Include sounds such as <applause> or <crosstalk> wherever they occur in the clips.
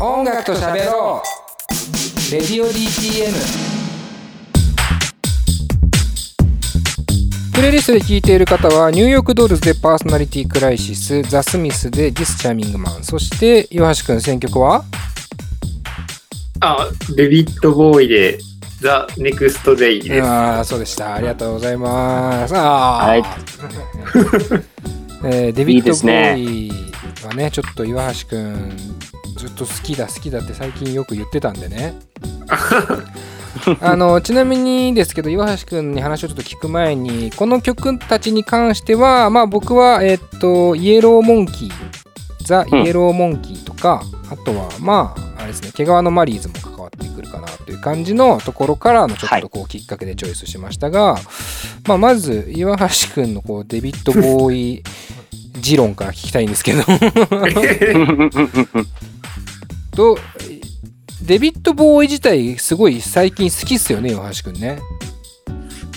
音楽と喋ろう。レディオ DTM プレイリストで聴いている方はニューヨークドールズでパーソナリティクライシスザ・スミスでディス・チャーミングマン。そして岩橋くん選曲は？あ、デビッド・ボウイで、ザ・ネクスト・デイです。ああそうでした。ありがとうございます。あー。はい。<laughs> えーデビッド・ボいいですねーイはねちょっと岩橋くんずっと好きだ好きだって最近よく言ってたんでね。あのちなみにですけど岩橋くんに話をちょっと聞く前にこの曲たちに関してはまあ僕はえっとイエローモンキーザ・イエローモンキーとか、あとはまああれですね毛皮のマリーズも関わってくるかなという感じのところからのちょっとこうきっかけでチョイスしましたが、まあ、まず岩橋くんのこうデビッド・ボウイ持論から聞きたいんですけどとデビッド・ボウイ自体すごい最近好きっすよね岩橋くんね。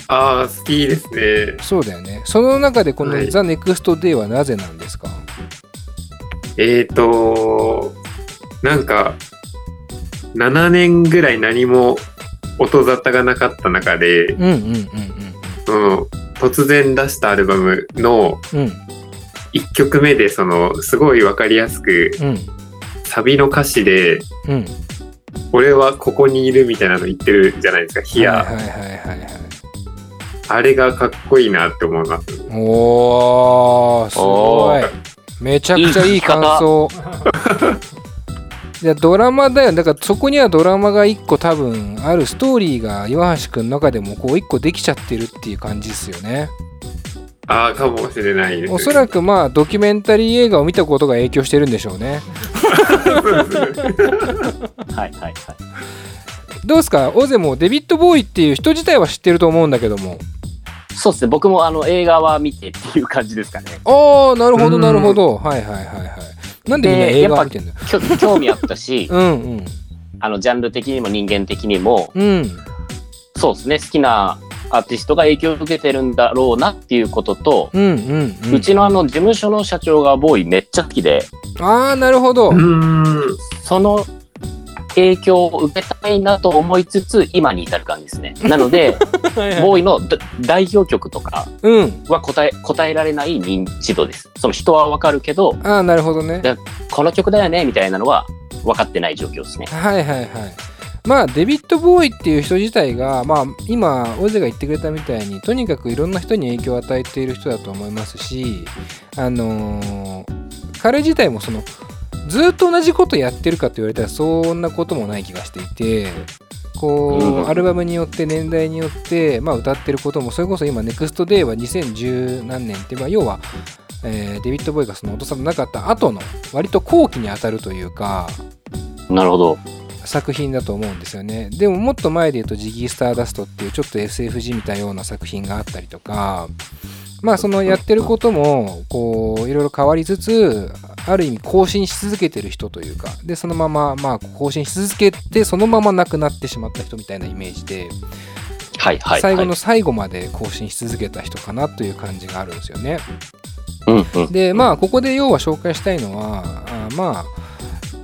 ああ、好きですね。そうだよね。その中でこの「はい。ザ・ネクスト・デイ」はなぜなんですか？えーと、なんか、7年ぐらい何も音沙汰がなかった中で、うんうんうんその突然出したアルバムのうん。うん1曲目で、その、すごいわかりやすく、うんサビの歌詞で、うん。俺はここにいるみたいなの言ってるじゃないですか、ヒア。はいはいはいはいはい。あれがかっこいいなって思います。おーすごい。おめちゃくちゃいい感想。<laughs> いやドラマだよ。だからそこにはドラマが1個多分あるストーリーが岩橋くんの中でもこう1個できちゃってるっていう感じですよね。ああ、かもしれないです。おそらくまあドキュメンタリー映画を見たことが影響してるんでしょうね <laughs> はいはいはい。どうですか？オゼもデビッド・ボーイっていう人自体は知ってると思うんだけども。そうですね。僕もあの映画は見てっていう感じですかね。ああなるほどうん。なるほど。はいはいはいはい。なんでみんなで映画見てんだよ興味あったし、<laughs> うんうん。あのジャンル的にも人間的にも、うん。そうですね。好きなアーティストが影響を受けてるんだろうなっていうことと、うちのあの事務所の社長がボーイめっちゃ好きで、ああなるほどうーん。その影響を受けたいなと思いつつ、今に至る感じですね。なので、<laughs> ボーイのだ代表曲とかうんは答え答えられない認知度です。その人はわかるけど、ああなるほどねでこの曲だよねみたいなのは分かってない状況ですね。はいはいはいまあデビッド・ボーイっていう人自体がまあ今オゼが言ってくれたみたいにとにかくいろんな人に影響を与えている人だと思いますしあのー彼自体もそのずっと同じことやってるかと言われたらそんなこともない気がしていてこううんアルバムによって年代によって、まあ、歌ってることもそれこそ今 NEXTDAY は2010何年って、まあ、要は、えーデビッド・ボーイがその音沙汰なかった後の割と後期に当たるというかなるほど。作品だと思うんですよねでももっと前で言うとジギー・スターダストっていうちょっと SF じみたような作品があったりとかまあそのやってることもこういろいろ変わりつつある意味更新し続けてる人というかでそのまままあ更新し続けてそのまま亡くなってしまった人みたいなイメージではいはい、はい。最後の最後まで更新し続けた人かなという感じがあるんですよね。うんうん。でまあここで要は紹介したいのはあまあ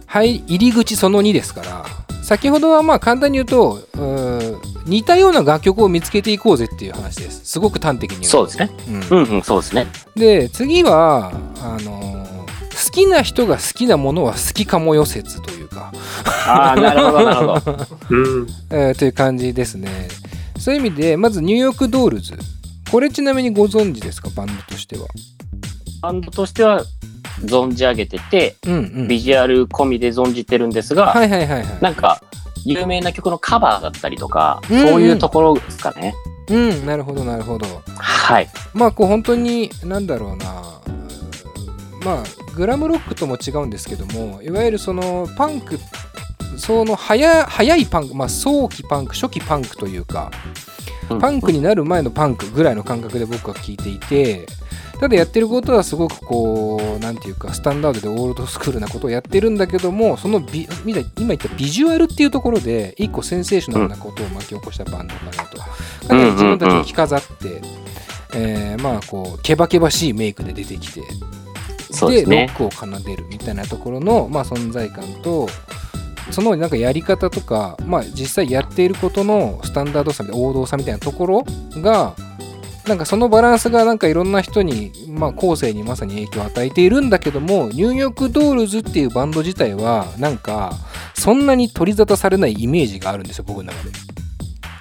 入入り口その2ですから先ほどはまあ簡単に言うとうー似たような楽曲を見つけていこうぜっていう話です。すごく端的にそうですね。うん。うんうん、そうですね。で次はあのー好きな人が好きなものは好きかもよ説というか、ああ、なるほどなるほど。<laughs> うん。えーという感じですね。そういう意味でまずニューヨークドールズ。これちなみにご存知ですか？バンドとしては。バンドとしては存じ上げてて、うんうん。ビジュアル込みで存じてるんですが、はいはいはいはい。なんか、有名な曲のカバーだったりとか、うんうんそういうところですかね。うんなるほどなるほどはい。まあこう本当になんだろうなまあグラムロックとも違うんですけどもいわゆるそのパンクその早早いパンク、まあ、早期パンク初期パンクというかパンクになる前のパンクぐらいの感覚で僕は聞いていてただやってることはすごくこうなんていうかスタンダードでオールドスクールなことをやってるんだけどもそのビ今言ったビジュアルっていうところで一個センセーショナルなことを巻き起こしたバンドかなとかなり自分たちに着飾って、えーまあこうケバケバしいメイクで出てきてでねロッ。クを奏でるみたいなところの、まあ、存在感とそのなんかやり方とか、まあ、実際やっていることのスタンダードさ王道さみたいなところがなんかそのバランスがなんかいろんな人に、まあ、後世にまさに影響を与えているんだけどもニューヨークドールズっていうバンド自体はなんかそんなに取り沙汰されないイメージがあるんですよ僕の中で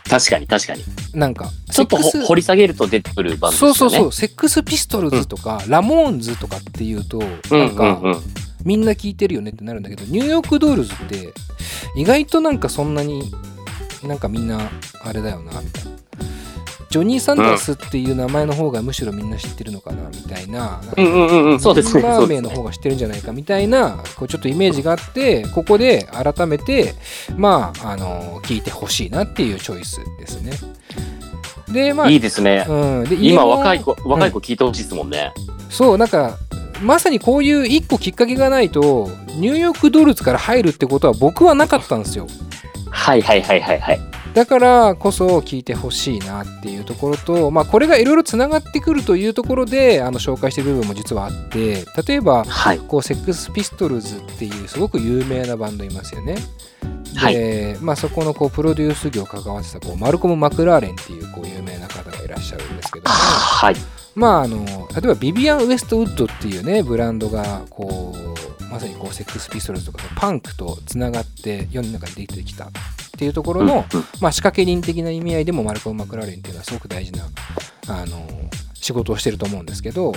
確かに確かに。なんかちょっと掘り下げると出てくるバンドですよね。そうそうそうセックスピストルズとか、ラモーンズとかっていうとうんなんか、うんうんみんな聞いてるよねってなるんだけどニューヨークドールズって意外となんかそんなになんかみんなあれだよなみたいなジョニー・サンダースっていう名前の方がむしろみんな知ってるのかなみたいなうんうんうんうん、そうですね。ラーメンの方が知ってるんじゃないかみたいなこうちょっとイメージがあってここで改めてまああの聞いてほしいなっていうチョイスですねでまあいいですね。うん、で今若い子、若い子聞いてほしいですもんね。そうなんかまさにこういう一個きっかけがないとニューヨークドルツから入るってことは僕はなかったんですよはいはいはいはいはい。だからこそ聞いてほしいなっていうところと、まあ、これがいろいろつながってくるというところであの紹介してる部分も実はあって例えばはい。こうセックスピストルズっていうすごく有名なバンドいますよね。はいで、まあ、そこのこうプロデュース業関わってたこうマルコム・マクラーレンっていうこう有名な方がいらっしゃるんですけども、はい。まあ、あの例えばビビアン・ウエストウッドっていうねブランドがこうまさにこうセックスピストルズとかパンクとつながって世の中に出てきたっていうところの、まあ、仕掛け人的な意味合いでもマルコム・マクラーレンっていうのはすごく大事なあの仕事をしてると思うんですけど、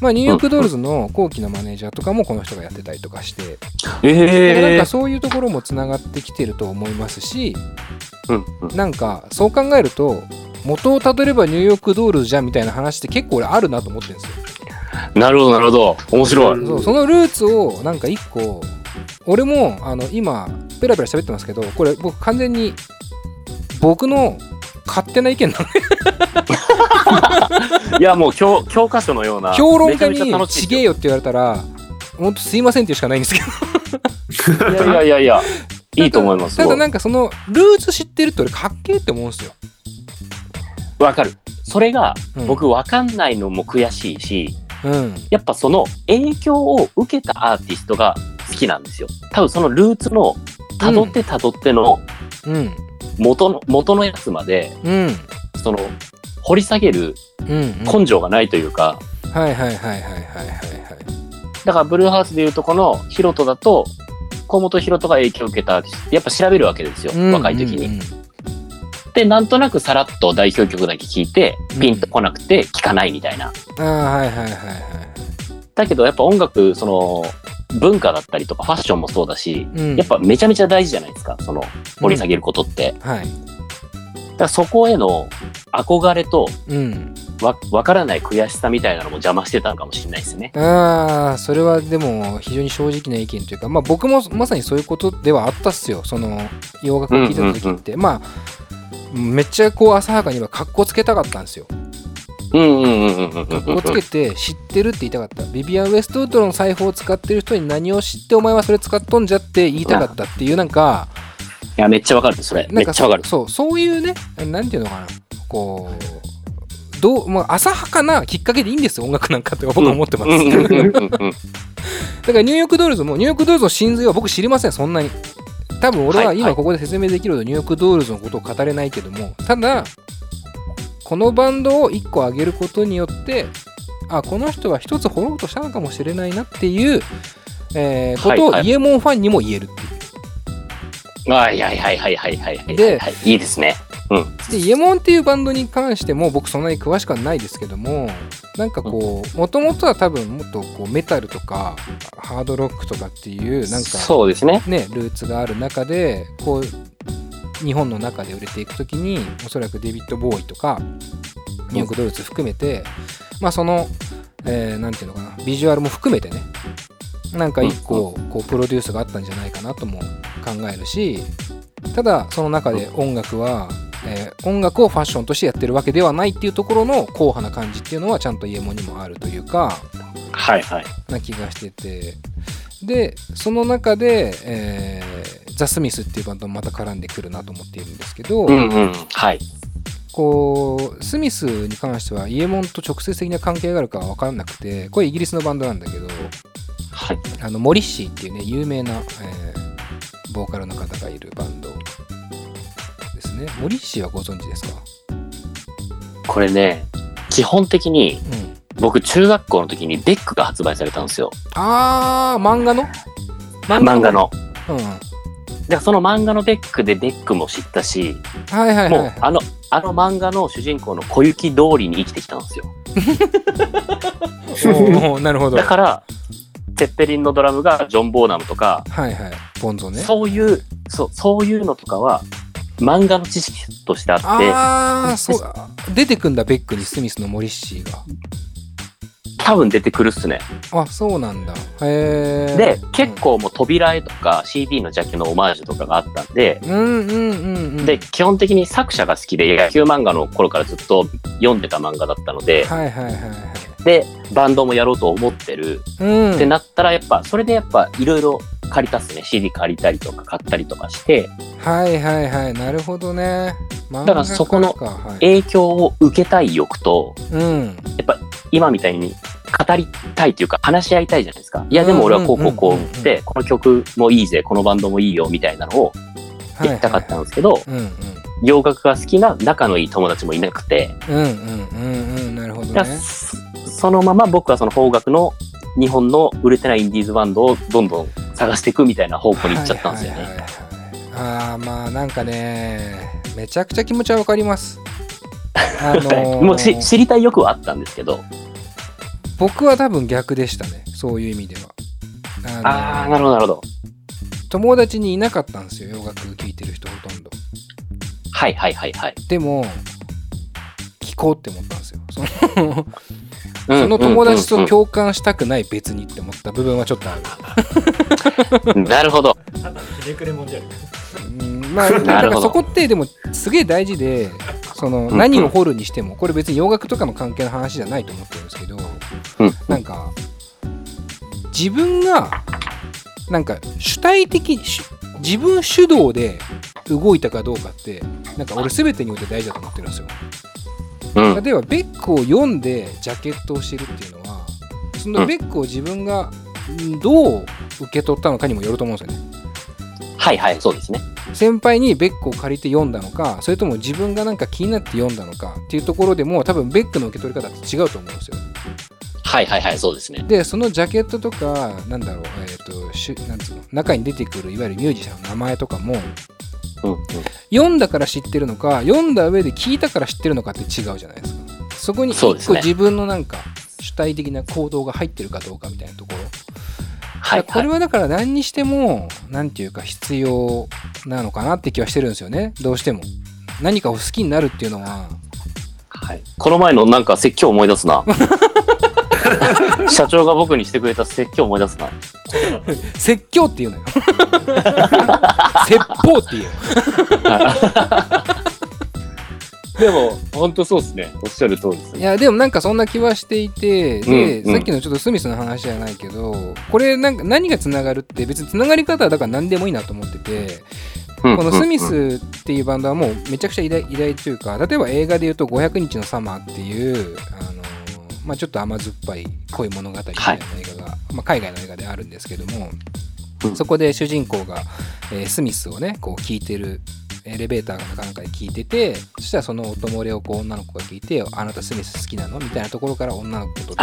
まあ、ニューヨークドールズの後期のマネージャーとかもこの人がやってたりとかして、なんええかそういうところもつながってきてると思いますしなんかそう考えると元をたどればニューヨークドールズじゃんみたいな話って結構俺あるなと思ってるんですよ。なるほど、なるほど。面白い。そのルーツをなんか一個俺もあの今ペラペラ喋ってますけどこれ僕完全に僕の勝手な意見なの <laughs> いや、もう教教科書のような。評論家にちげえよって言われたら本当すいませんっていうしかないんですけどいやいやいやいや、<laughs> いいと思います。ただなんかそのルーツ知ってるって俺かっけえって思うんですよ、わかる。それが、うん、僕わかんないのも悔しいし、うんやっぱその影響を受けたアーティストが好きなんですよ。多分そのルーツの、辿って辿ってのうん。元の、元のやつまで、うん。その、掘り下げるうん根性がないというか、はいはいはいはいはいはいはい。だからブルーハウスでいうとこのヒロトだと、河本ヒロトが影響を受けたやっぱ調べるわけですよ、うん若い時に。うんで、なんとなくさらっと代表曲だけ聴いてう、ん。ピンとこなくて聴かないみたいな。ああはいはいはいはい。だけどやっぱ音楽、その、文化だったりとかファッションもそうだし、うん。やっぱめちゃめちゃ大事じゃないですか、その、掘り下げることって。はい。だからそこへの憧れと、うん。わ、わからない悔しさみたいなのも邪魔してたのかもしれないですね。ああそれはでも非常に正直な意見というかまあ僕もまさにそういうことではあったっすよ。その洋楽を聴いてた時って、まあめっちゃこう浅はかには格好つけたかったんですようんうんうんうんうんうん格好つけて知ってるって言いたかったビビアン・ウエストウッドの財布を使ってる人に何を知ってお前はそれ使っとんじゃって言いたかったっていうなんかいや、めっちゃわかる、それ。めっちゃわかる。そうそういうねなんていうのかなこうどう、まあ、浅はかなきっかけでいいんですよ音楽なんかって僕は思ってます、だからニューヨークドールズもニューヨークドールズの真髄は僕知りませんそんなに多分俺は今ここで説明できるほどニューヨークドールズのことを語れないけどもただこのバンドを1個上げることによってあこの人は一つ掘ろうとしたのかもしれないなっていう、えーことをはいはいイエモンファンにも言えるっていう。はいはいはいはいはいはいはい。ではい、いいですね。でイエモンっていうバンドに関しても僕そんなに詳しくはないですけどもなんかこうもともとは多分もっとこうメタルとかハードロックとかっていうなんかそうですね。ねルーツがある中でこう日本の中で売れていく時におそらくデビッド・ボーイとかニューヨーク・ドルツ含めてまあその、えーなんていうのかなビジュアルも含めてねなんか一個こうプロデュースがあったんじゃないかなとも考えるしただその中で音楽は、えー音楽をファッションとしてやってるわけではないっていうところの硬派な感じっていうのはちゃんとイエモンにもあるというかはいはい。な気がしてて。でその中で、えーザ・スミスっていうバンドもまた絡んでくるなと思っているんですけど、うんうん。はい。こうスミスに関してはイエモンと直接的な関係があるかは分からなくてこれイギリスのバンドなんだけどはい。あのモリッシーっていうね有名な、えーボーカルの方がいるバンドですねモリッシーはご存知ですか？これね、基本的にうん僕中学校の時にベックが発売されたんですよ。あー漫画の？漫画の。うんで、その漫画のベックでベックも知ったし、はいはいはい。はいもうあの、あの漫画の主人公の小雪通りに生きてきたんですよ。<laughs> なるほど。だから、テッペリンのドラムがジョン・ボーナムとか、はいはい。ボンゾね。そういう、そう、そういうのとかは、漫画の知識としてあって、ああそう出てくんだベックにスミスのモリッシーが多分出てくるっすね。あそうなんだ。へえで、結構もう扉絵とか CD のジャケのオマージュとかがあったんで、うんうんうんうん。で、基本的に作者が好きで野球漫画の頃からずっと読んでた漫画だったので、はいはいはいはい。で、バンドもやろうと思ってる。うん。ってなったら、やっぱ、それでやっぱいろいろ借りたっすね。CD 借りたりとか買ったりとかして、はいはいはい。なるほどね。だからそこのはい、影響を受けたい欲と、うん。やっぱ今みたいに語りたいというか話し合いたいじゃないですか。いやでも俺はこうこうこううんうんうんうんで、この曲もいいぜ、このバンドもいいよみたいなのを言いたかったんですけど、洋楽が好きな仲のいい友達もいなくて、うんうんうんうんなるほどそそのまま僕はその邦楽の日本の売れてないインディーズバンドをどんどん探していくみたいな方向に行っちゃったんですよね。はいはいはいはい。ああまあなんかねめちゃくちゃ気持ちはわかります。<laughs> あのーもうし知りたい欲はあったんですけど、僕は多分逆でしたね。そういう意味では。あのーああ、なるほどなるほど。友達にいなかったんですよ。洋楽聴いてる人ほとんど。はいはいはいはい。でも聞こうって思ったんですよ。そのうんその友達とうん共感したくない別にって思った部分はちょっとある。うんうんなるほど。ただのひねくれもんじゃんまあ、<laughs> からそこってでもすげえ大事でそのうん何を掘るにしてもこれ別に洋楽とかの関係の話じゃないと思ってるんですけどうんなんか自分がなんか主体的主自分主導で動いたかどうかってなんか俺全てにおいて大事だと思ってるんですよ。うん。例えばベックを読んでジャケットを知るっていうのはそのベックを自分がんどう受け取ったのかにもよると思うんですよね。はいはい、そうですね。先輩にベックを借りて読んだのかそれとも自分がなんか気になって読んだのかっていうところでも多分ベックの受け取り方って違うと思うんですよはいはいはい、そうですね。でそのジャケットとかなんだろうえっ、としなんつうの中に出てくるいわゆるミュージシャンの名前とかもうんうん。読んだから知ってるのか読んだ上で聞いたから知ってるのかって違うじゃないですかそこにそうですね一個自分のなんか主体的な行動が入ってるかどうかみたいなはいはい。これはだから何にしても何ていうか必要なのかなって気はしてるんですよね。どうしても。何かを好きになるっていうのは。はい、この前のなんか説教思い出すな。<laughs> 社長が僕にしてくれた説教思い出すな。説教っていうのよ。<laughs> 説法っていうでも、本当そうですね。おっしゃる通りですい。やでもなんかそんな気はしていてで、うんうんさっきのちょっとスミスの話じゃないけどこれなんか何がつながるって別につながり方はだから何でもいいなと思っててここのスミスっていうバンドはもうめちゃくちゃ偉大偉大というか例えば映画で言うと「500日のサマー」っていうあの、まあ、ちょっと甘酸っぱい恋物語みたいな映画が、まあ、海外の映画であるんですけども、うんそこで主人公が、えースミスをねこう聞いてるエレベーターかなんかで聞いててそしたらその音漏れをこう女の子が聞いて「あなたスミス好きなの?」みたいなところから女の子と出み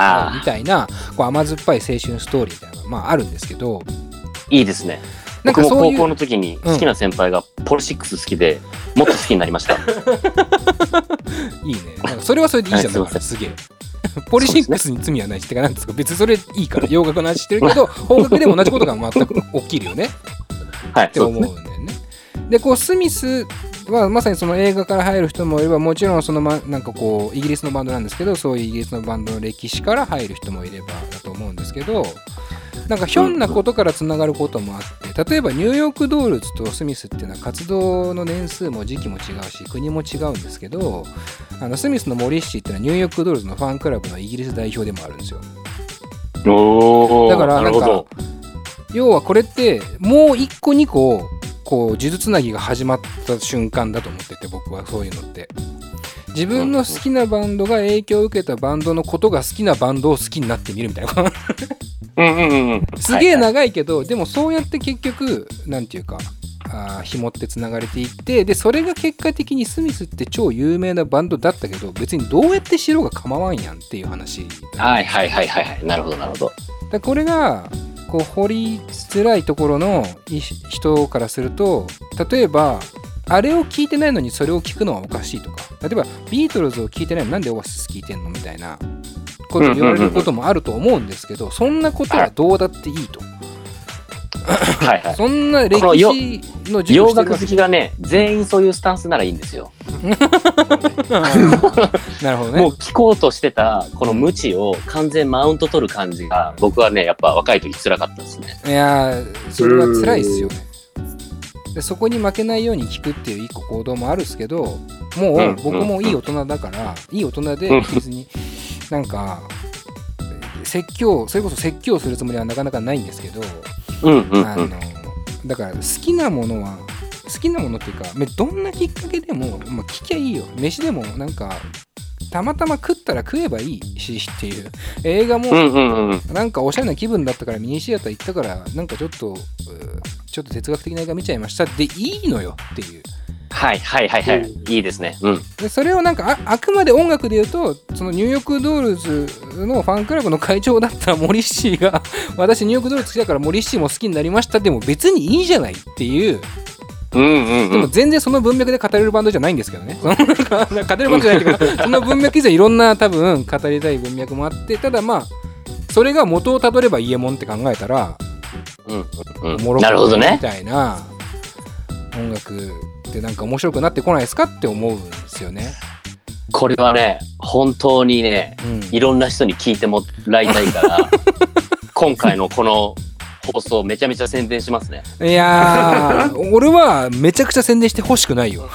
たいなこう甘酸っぱい青春ストーリーみたいなのが、まあ、あるんですけどいいですね。なんか僕もそういう高校の時に好きな先輩がポルシックス好きで、もっと好きになりました。いいね。なんかそれはそれでいいじゃん。はいすげえ。ポリシックスに罪はないし、ってかなんですか別にそれいいから洋楽の話してるけど <laughs> 邦楽でも同じことが全く起きるよねはいっ、て思。うんだよね。でこうスミスはまさにその映画から入る人もいればもちろんその、ま、なんかこうイギリスのバンドなんですけどそういうイギリスのバンドの歴史から入る人もいればだと思うんですけどなんかひょんなことからつながることもあって例えばニューヨークドールズとスミスっていうのは活動の年数も時期も違うし国も違うんですけどあのスミスのモリッシーっていうのはニューヨークドールズのファンクラブのイギリス代表でもあるんですよだからなんか。要はこれってもう1個2個こう呪術つなぎが始まった瞬間だと思ってて僕はそういうのって自分の好きなバンドが影響を受けたバンドのことが好きなバンドを好きになってみるみたいなうんうんうんうん。すげえはいはい長いけど、でもそうやって結局なんていうかあー紐ってつながれていってでそれが結果的にスミスって超有名なバンドだったけど別にどうやってしろが構わんやんっていう話はいはいはいはいはい。なるほどなるほど。だこれがこう掘りづらいところの人からすると例えばあれを聞いてないのにそれを聞くのはおかしいとか。例えばビートルズを聞いてないのになんでオアシス聞いてんのみたいなこと言われることもあると思うんですけどそんなことはどうだっていいと。はいはい。<laughs> そんな歴史の授洋楽好きがね、全員そういうスタンスならいいんですよ。<laughs> なるほどねもう聞こうとしてた、この無知を完全マウント取る感じが、僕はね、やっぱ若い時辛かったですね。いやーそれは辛いですよねでそこに負けないように聞くっていう一個行動もあるんですけどもう僕もいい大人だからいい大人でうん別になんか説教それこそ説教するつもりはなかなかないんですけど。あのだから好きなものは好きなものっていうかめどんなきっかけでも、まあ、聞きゃいいよ。飯でもなんかたまたま食ったら食えばいいしっていう映画も。なんかおしゃれな気分だったからミニシアター行ったからなんかちょっとちょっと哲学的な映画見ちゃいました。でいいのよっていうはいはいはいはい。いいですね。うん。でそれをなんかああくまで音楽で言うとそのニューヨークドールズのファンクラブの会長だったモリッシーが <laughs> 私ニューヨークドールズ好きだからモリッシーも好きになりましたでも別にいいじゃないっていううんうんうん。でも全然その文脈で語れるバンドじゃないんですけどね <laughs> そのなんか語れるバンドじゃないけど <laughs> その文脈以上いろんな多分語りたい文脈もあってただまあそれが元をたどればイエモンって考えたらうんうんうん。おもろくみね。たいな音楽ってなんか面白くなってこないですかって思うんですよね。これはね、本当にね、うんいろんな人に聞いてもらいたいから、<laughs> 今回のこの放送めちゃめちゃ宣伝しますね。いやー俺はめちゃくちゃ宣伝してほしくないよ。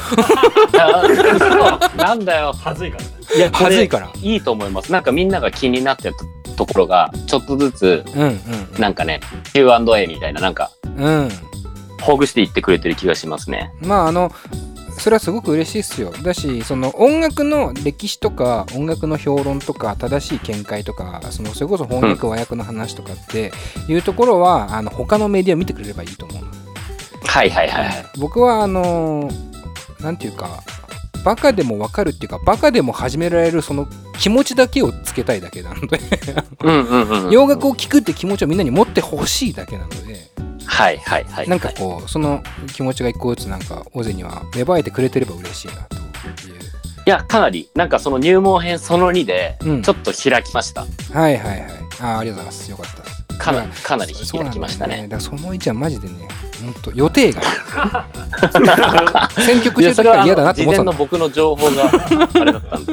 <laughs> なんだよ。はずいからね。いや、これはずいから。いいと思います。なんかみんなが気になってるところが、ちょっとずつ、うんうんなんかね、Q&A みたいな、なんか、うん。ほぐしていってくれてる気がしますね。まああのそれはすごく嬉しいっすよ。だしその音楽の歴史とか音楽の評論とか正しい見解とかそのそれこそ翻訳和訳の話とかっていうところはあの他のメディアを見てくれればいいと思うの。はいはいはいはい。僕はあのなんていうかバカでも分かるっていうかバカでも始められるその気持ちだけをつけたいだけなのでうんうんうんうん。<laughs> 洋楽を聴くって気持ちをみんなに持ってほしいだけなのではいはいはい。なんかこうその気持ちが一個ずつなんかオゼには芽生えてくれてれば嬉しいなという。いや、かなり、なんかその入門編その2でうん、ちょっと開きました。はいはいはい。あーありがとうございます。よかった。ですかなかなり開きましたね。だからその1はマジでね本当予定が <laughs> 選曲してる時から嫌だなって思ってたの。僕の情報があれだったんで。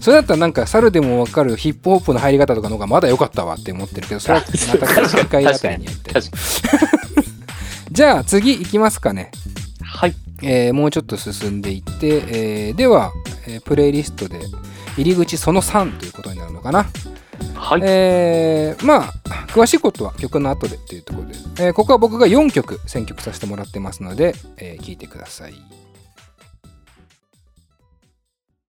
それだったらなんか猿でも分かるヒップホップの入り方とかの方がまだ良かったわって思ってるけどそれはまた機会あたりにやって。<laughs> じゃあ次いきますかね、はい。えーもうちょっと進んでいって、えーでは、えープレイリストで入り口その3ということになるのかな、はい。えーまあ詳しいことは曲の後でっていうところで、えーここは僕が4曲選曲させてもらってますので、えー聞いてください